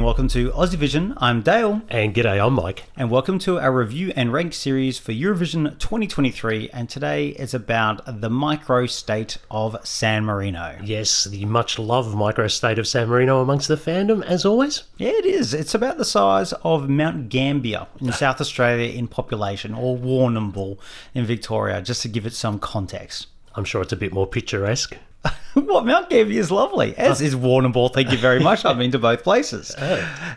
And welcome to Aussie Vision. I'm Dale, And g'day, I'm Mike. and welcome to our review and rank series for Eurovision 2023. And today is about the micro state of San Marino. Yes, the much loved micro state of San Marino amongst the fandom, as always. Yeah, it is. It's about the size of Mount Gambier in South Australia in population, or Warrnambool in Victoria, just to give it some context. I'm sure it's a bit more picturesque. what Mount Gambier is lovely, as is Warrnambool. Thank you very much. I've been to both places.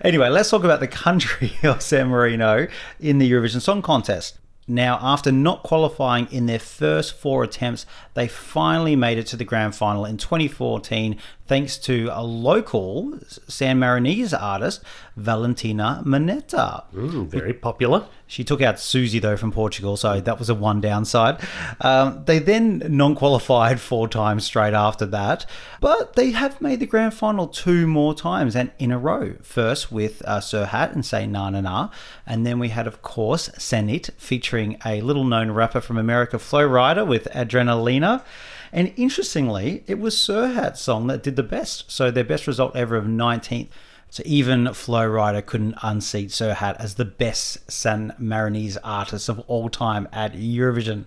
Anyway, let's talk about the country of San Marino in the Eurovision Song Contest. Now, after not qualifying in their first four attempts, they finally made it to the grand final in 2014 thanks to a local San Marinese artist, Valentina Monetta. Mm, very popular. She took out Suzy though from Portugal, so that was a one downside. Um, they then non-qualified four times straight after that, but they have made the grand final two more times and in a row. First with uh, Serhat and Say Na Na Na, and then we had of course Senhit featuring a little-known rapper from America, Flo Rida with Adrenalina. And interestingly, it was Serhat's song that did the best. So their best result ever of 19th. So even Flo Rida couldn't unseat Serhat as the best San Marinese artist of all time at Eurovision.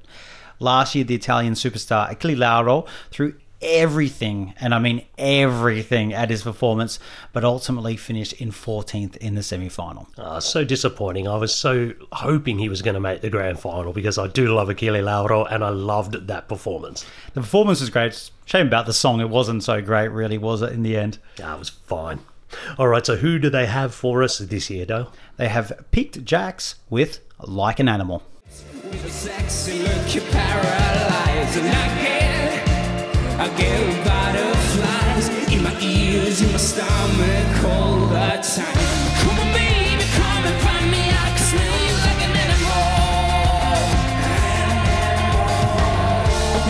Last year, the Italian superstar Achille Lauro threw everything, and I mean everything, at his performance, but ultimately finished in 14th in the semi-final. Ah, so disappointing. I was so hoping he was going to make the grand final because I do love Achille Lauro and I loved that performance. The performance was great. Shame about the song; it wasn't so great, really, was it? In the end, Ah, it was fine. All right, so who do they have for us this year, Dale? they have picked Jacks with "Like an Animal." I get, butterflies in my ears, in my stomach all the time. Come on, baby, come and find me. I can smell you like an animal.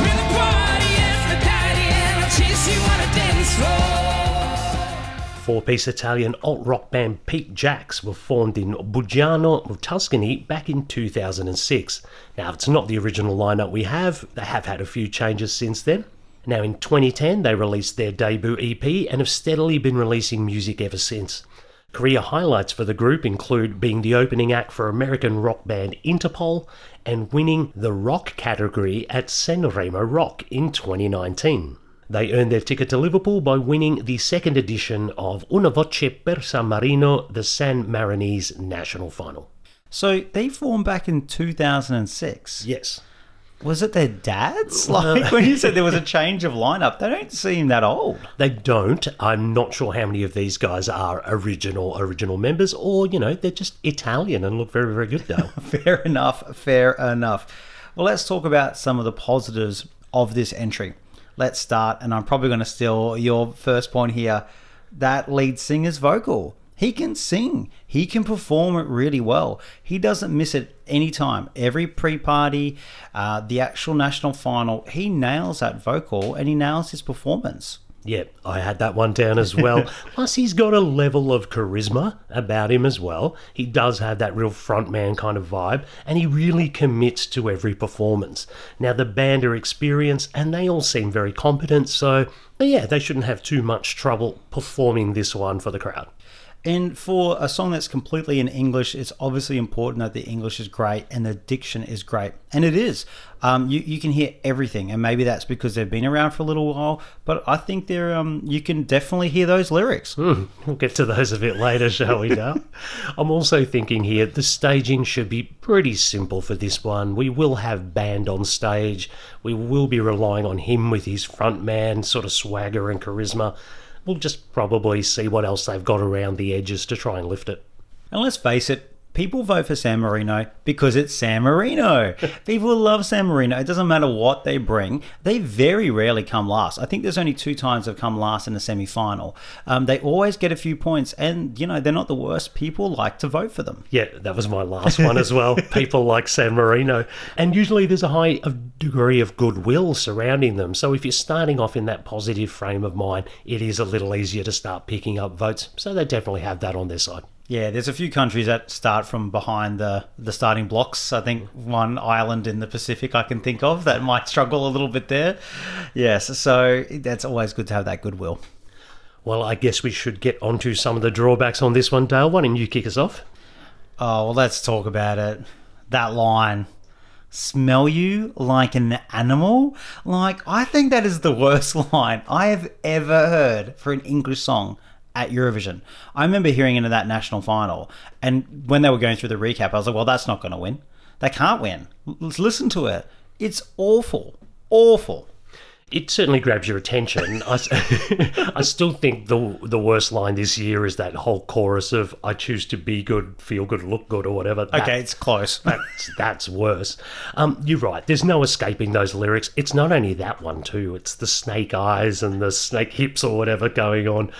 Bring the party, Aphrodite, and I'll chase you on a dance floor. Four piece Italian alt rock band Piqued Jacks were formed in Buggiano, Tuscany back in 2006. Now, it's not the original lineup we have, they have had a few changes since then. Now, in 2010, they released their debut EP and have steadily been releasing music ever since. Career highlights for the group include being the opening act for American rock band Interpol and winning the rock category at Sanremo Rock in 2019. They earned their ticket to Liverpool by winning the second edition of Una Voce per San Marino, the San Marinese national final. So they formed back in 2006. Yes. Was it their dads? Like when you said there was a change of lineup, they don't seem that old. They don't. I'm not sure how many of these guys are original original members, or you know, they're just Italian and look very very good though. Fair enough. Fair enough. Well, let's talk about some of the positives of this entry. Let's start, and I'm probably going to steal your first point here. That lead singer's vocal. He can sing. He can perform it really well. He doesn't miss it any time. Every pre-party, uh, the actual national final, he nails that vocal and he nails his performance. Yeah, I had that one down as well. Plus, he's got a level of charisma about him as well. He does have that real frontman kind of vibe, and he really commits to every performance. Now, the band are experienced, and they all seem very competent, so yeah, they shouldn't have too much trouble performing this one for the crowd. And for a song that's completely in English, it's obviously important that the English is great and the diction is great. And it is. Um, you, you can hear everything. And maybe that's because they've been around for a little while. But I think they're, um, you can definitely hear those lyrics. Hmm, we'll get to those a bit later, shall we, Dale? I'm also thinking here the staging should be pretty simple for this one. We will have band on stage. We will be relying on him with his front man sort of swagger and charisma. We'll just probably see what else they've got around the edges to try and lift it. And let's face it, people vote for San Marino because it's San Marino. people love San Marino. It doesn't matter what they bring. They very rarely come last. I think there's only two times they've come last in the semi final. Um, they always get a few points, and, you know, they're not the worst. People like to vote for them. Yeah, that was my last one as well. People like San Marino. And usually there's a high degree of goodwill surrounding them. So if you're starting off in that positive frame of mind, it is a little easier to start picking up votes. So they definitely have that on their side. Yeah, there's a few countries that start from behind the, the starting blocks. I think one island in the Pacific I can think of that might struggle a little bit there. Yes, so that's always good to have that goodwill. Well, I guess we should get onto some of the drawbacks on this one, Dale. Why don't you kick us off? Oh, well, let's talk about it. That line. Smell you like an animal? Like, I think that is the worst line I have ever heard for an English song at Eurovision. I remember hearing into that national final, and when they were going through the recap, I was like, well, that's not going to win. They can't win. Let's listen to it. It's awful. Awful. It certainly grabs your attention. I still think the the worst line this year is that whole chorus of "I choose to be good, feel good, look good" or whatever. That- Okay, it's close. that's that's worse. Um, you're right. There's no escaping those lyrics. It's not only that one too. It's the snake eyes and the snake hips or whatever going on,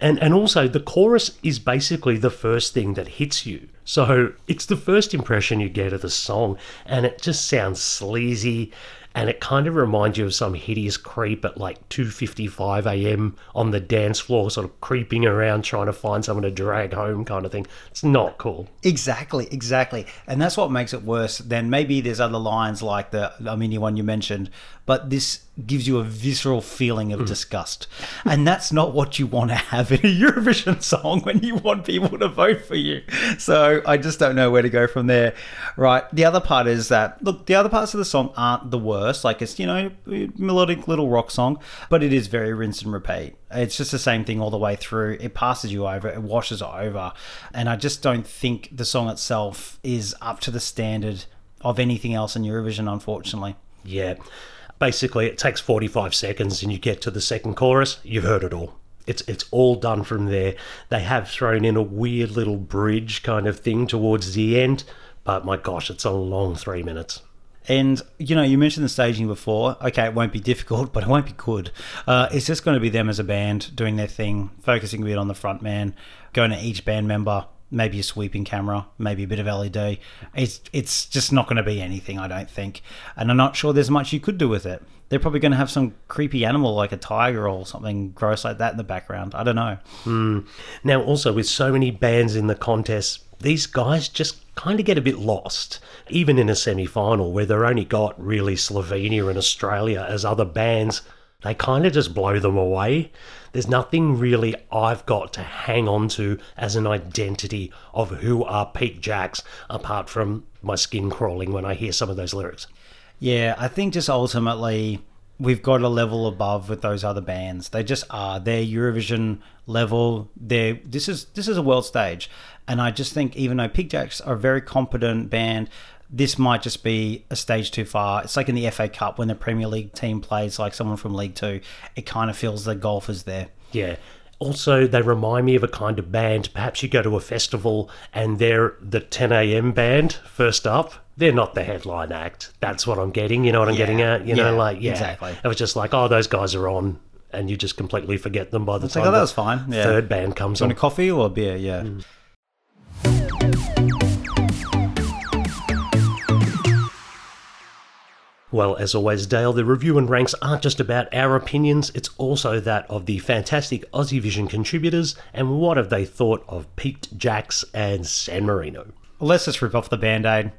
and and also the chorus is basically the first thing that hits you. So it's the first impression you get of the song, and it just sounds sleazy. And it kind of reminds you of some hideous creep at like 2:55 a.m. on the dance floor, sort of creeping around trying to find someone to drag home, kind of thing. It's not cool. Exactly, exactly. And that's what makes it worse than maybe there's other lines like the Armenia one you mentioned, but this gives you a visceral feeling of mm. disgust. And that's not what you want to have in a Eurovision song when you want people to vote for you. So I just don't know where to go from there. Right. The other part is that, look, the other parts of the song aren't the worst. Like it's, you know, melodic little rock song, but it is very rinse and repeat. It's just the same thing all the way through. It passes you over, it washes over. And I just don't think the song itself is up to the standard of anything else in Eurovision, unfortunately. Yeah. Basically, it takes 45 seconds and you get to the second chorus, you've heard it all. It's, it's all done from there. They have thrown in a weird little bridge kind of thing towards the end, but my gosh, it's a long three minutes. And you know, you mentioned the staging before. Okay, it won't be difficult, but it won't be good. Uh, it's just going to be them as a band doing their thing, focusing a bit on the front man, going to each band member, maybe a sweeping camera, maybe a bit of LED. It's it's just not going to be anything, I don't think. And I'm not sure there's much you could do with it. They're probably going to have some creepy animal like a tiger or something gross like that in the background. I don't know. Now, also, with so many bands in the contest, these guys just kind of get a bit lost. Even in a semi final where they're only got really Slovenia and Australia as other bands, they kind of just blow them away. There's nothing really I've got to hang on to as an identity of who are Piqued Jacks apart from my skin crawling when I hear some of those lyrics. Yeah, I think just ultimately we've got a level above with those other bands. They just are. They're Eurovision level. They're this is this is a world stage, and I just think even though Piqued Jacks are a very competent band. This might just be a stage too far. It's like in the FA Cup when the Premier League team plays like someone from League Two. It kind of feels the golfers there. Yeah. Also, they remind me of a kind of band. Perhaps you go to a festival and they're the 10 a.m. band first up. They're not the headline act. That's what I'm getting. You know what I'm getting at? You know, yeah, like, yeah. exactly. It was just like, oh, those guys are on. And you just completely forget them by the like, time oh, that was fine. Yeah. third band comes you on. want a coffee or a beer? Yeah. Mm. Well, as always, Dale, the review and ranks aren't just about our opinions, it's also that of the fantastic Aussie Vision contributors and what have they thought of Piqued Jacks and San Marino. Let's just rip off the band aid.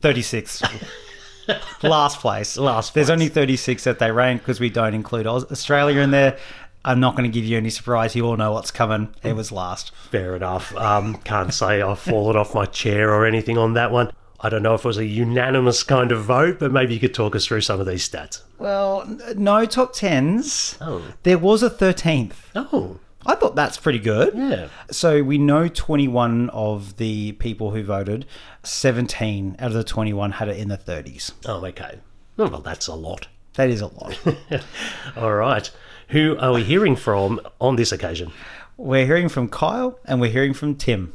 36. Last place. Last There's only 36 that they rank because we don't include Australia in there. I'm not going to give you any surprise. You all know what's coming. It was last. Fair enough. Um, can't say I've fallen off my chair or anything on that one. I don't know if it was a unanimous kind of vote, but maybe you could talk us through some of these stats. Well, no top 10s. Oh. There was a 13th. Oh, I thought that's pretty good. yeah. So we know 21 of the people who voted, 17 out of the 21 had it in the 30s. Oh, okay. Well, that's a lot. That is a lot. All right. Who are we hearing from on this occasion? we're hearing from Kyle and we're hearing from Tim.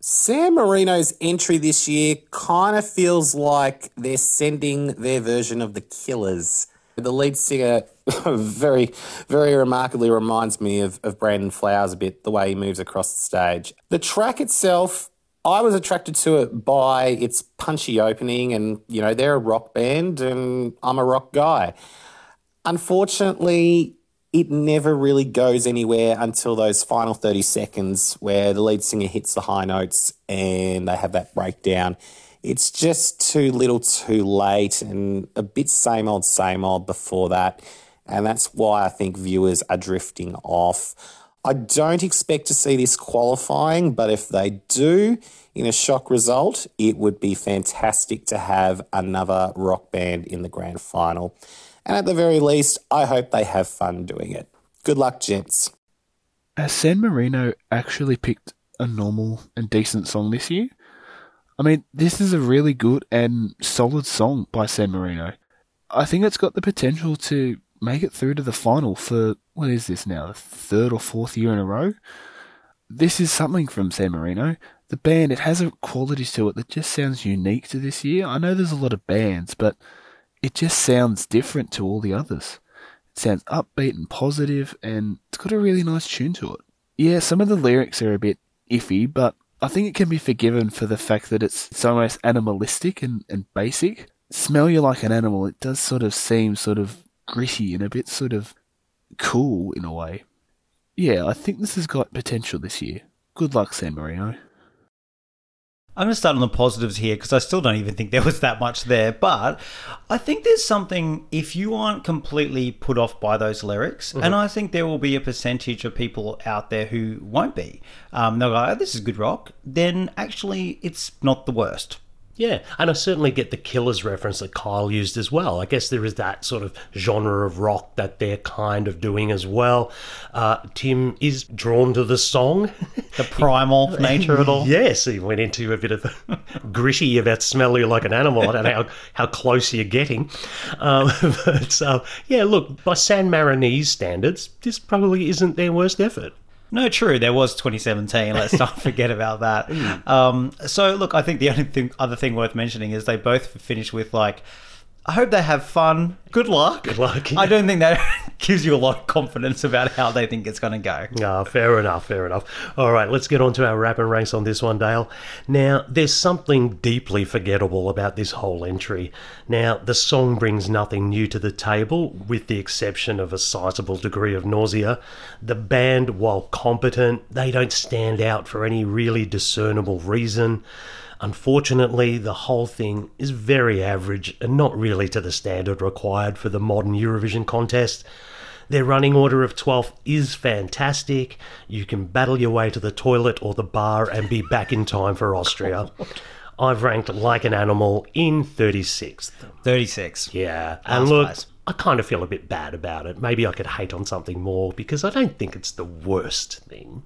San Marino's entry this year kind of feels like they're sending their version of the Killers. The lead singer very, very remarkably reminds me of, of Brandon Flowers a bit, the way he moves across the stage. The track itself, I was attracted to it by its punchy opening, and, you know, they're a rock band, and I'm a rock guy. Unfortunately, it never really goes anywhere until those final 30 seconds where the lead singer hits the high notes and they have that breakdown. It's just too little too late and a bit same old, same old before that. And that's why I think viewers are drifting off. I don't expect to see this qualifying, but if they do, in a shock result, it would be fantastic to have another rock band in the grand final. And at the very least, I hope they have fun doing it. Good luck, gents. Has San Marino actually picked a normal and decent song this year? I mean, this is a really good and solid song by San Marino. I think it's got the potential to make it through to the final for, what is this now, the third or fourth year in a row? This is something from San Marino. The band, it has a quality to it that just sounds unique to this year. I know there's a lot of bands, but it just sounds different to all the others. It sounds upbeat and positive, and it's got a really nice tune to it. Yeah, some of the lyrics are a bit iffy, but I think it can be forgiven for the fact that it's, it's almost animalistic and, and basic. Smell you like an animal, it does sort of seem sort of gritty and a bit sort of cool in a way. Yeah, I think this has got potential this year. Good luck, San Marino. I'm going to start on the positives here because I still don't even think there was that much there. But I think there's something, if you aren't completely put off by those lyrics, and I think there will be a percentage of people out there who won't be, um, they'll go, oh, this is good rock, then actually it's not the worst. Yeah, and I certainly get the Killers reference that Kyle used as well. I guess there is that sort of genre of rock that they're kind of doing as well. Uh, Tim is drawn to the song. The primal nature of it all. Yes, he went into a bit of gritty about smell you like an animal. I don't know how, how close you're getting. Um, but uh, yeah, look, by San Marinese standards, this probably isn't their worst effort. No, true. There was 2017. Let's not forget about that. Um, so, look, I think the only thing, other thing worth mentioning is they both finished with like, "I hope they have fun. Good luck. Good luck, I don't think that gives you a lot of confidence about how they think it's going to go. Ah, fair enough, fair enough. All right, let's get on to our wrap and ranks on this one, Dale. Now, there's something deeply forgettable about this whole entry. Now, the song brings nothing new to the table, with the exception of a sizable degree of nausea. The band, while competent, they don't stand out for any really discernible reason. Unfortunately, the whole thing is very average and not really to the standard required for the modern Eurovision contest. Their running order of 12th is fantastic. You can battle your way to the toilet or the bar and be back in time for Austria. Oh, I've ranked like an animal in 36th. 36. Yeah, and Last look, place. I kind of feel a bit bad about it. Maybe I could hate on something more because I don't think it's the worst thing.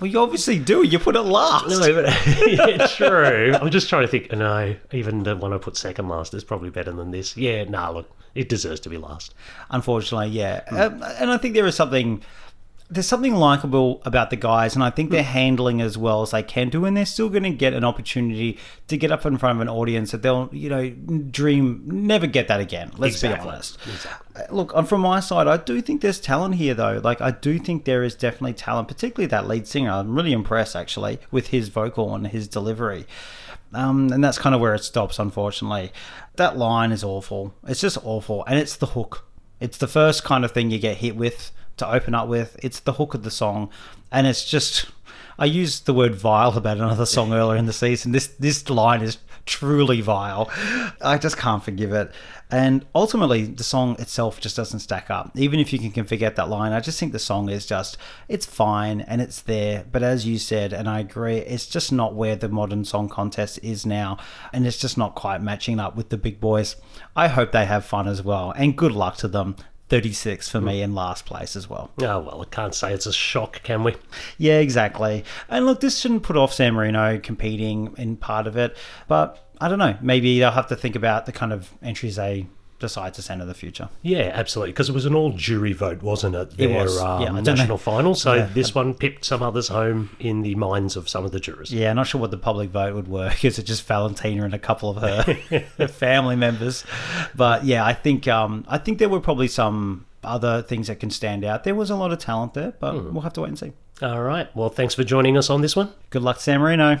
Well, you obviously do. You put it last. No, but yeah, true. I'm just trying to think. No, even the one I put second last is probably better than this. Yeah, nah, look, it deserves to be last. Unfortunately, yeah. Um, and I think there is something. There's something likable about the guys, and I think they're handling as well as they can do, and they're still going to get an opportunity to get up in front of an audience that they'll, you know, dream never get that again. Let's Exactly. be honest. Uh, Look, from my side, I do think there's talent here, though. Like, I do think there is definitely talent, particularly that lead singer. I'm really impressed, actually, with his vocal and his delivery. Um, and that's kind of where it stops, unfortunately. That line is awful. It's just awful. And it's the hook. It's the first kind of thing you get hit with to open up with. It's the hook of the song. And it's just. I used the word vile about another song earlier in the season. This this line is truly vile. I just can't forgive it. And ultimately, the song itself just doesn't stack up. Even if you can forget that line, I just think the song is just, it's fine and it's there. But as you said, and I agree, it's just not where the modern song contest is now. And it's just not quite matching up with the big boys. I hope they have fun as well. And good luck to them. 36 for me hmm. in last place as well. Oh, well, I can't say it's a shock, can we? Yeah, exactly. And look, this shouldn't put off San Marino competing in part of it, but I don't know. Maybe they'll have to think about the kind of entries they decide to send in the future. Yeah, absolutely. Because it was an all jury vote, wasn't it? It was. um, Yeah, national know. final. So Yeah. this one picked some others home in the minds of some of the jurors. Yeah, not sure what the public vote would work. Is it just Valentina and a couple of her, family members? But yeah, I think um, I think there were probably some other things that can stand out. There was a lot of talent there, but we'll have to wait and see. All right. Well, thanks for joining us on this one. Good luck, San Marino.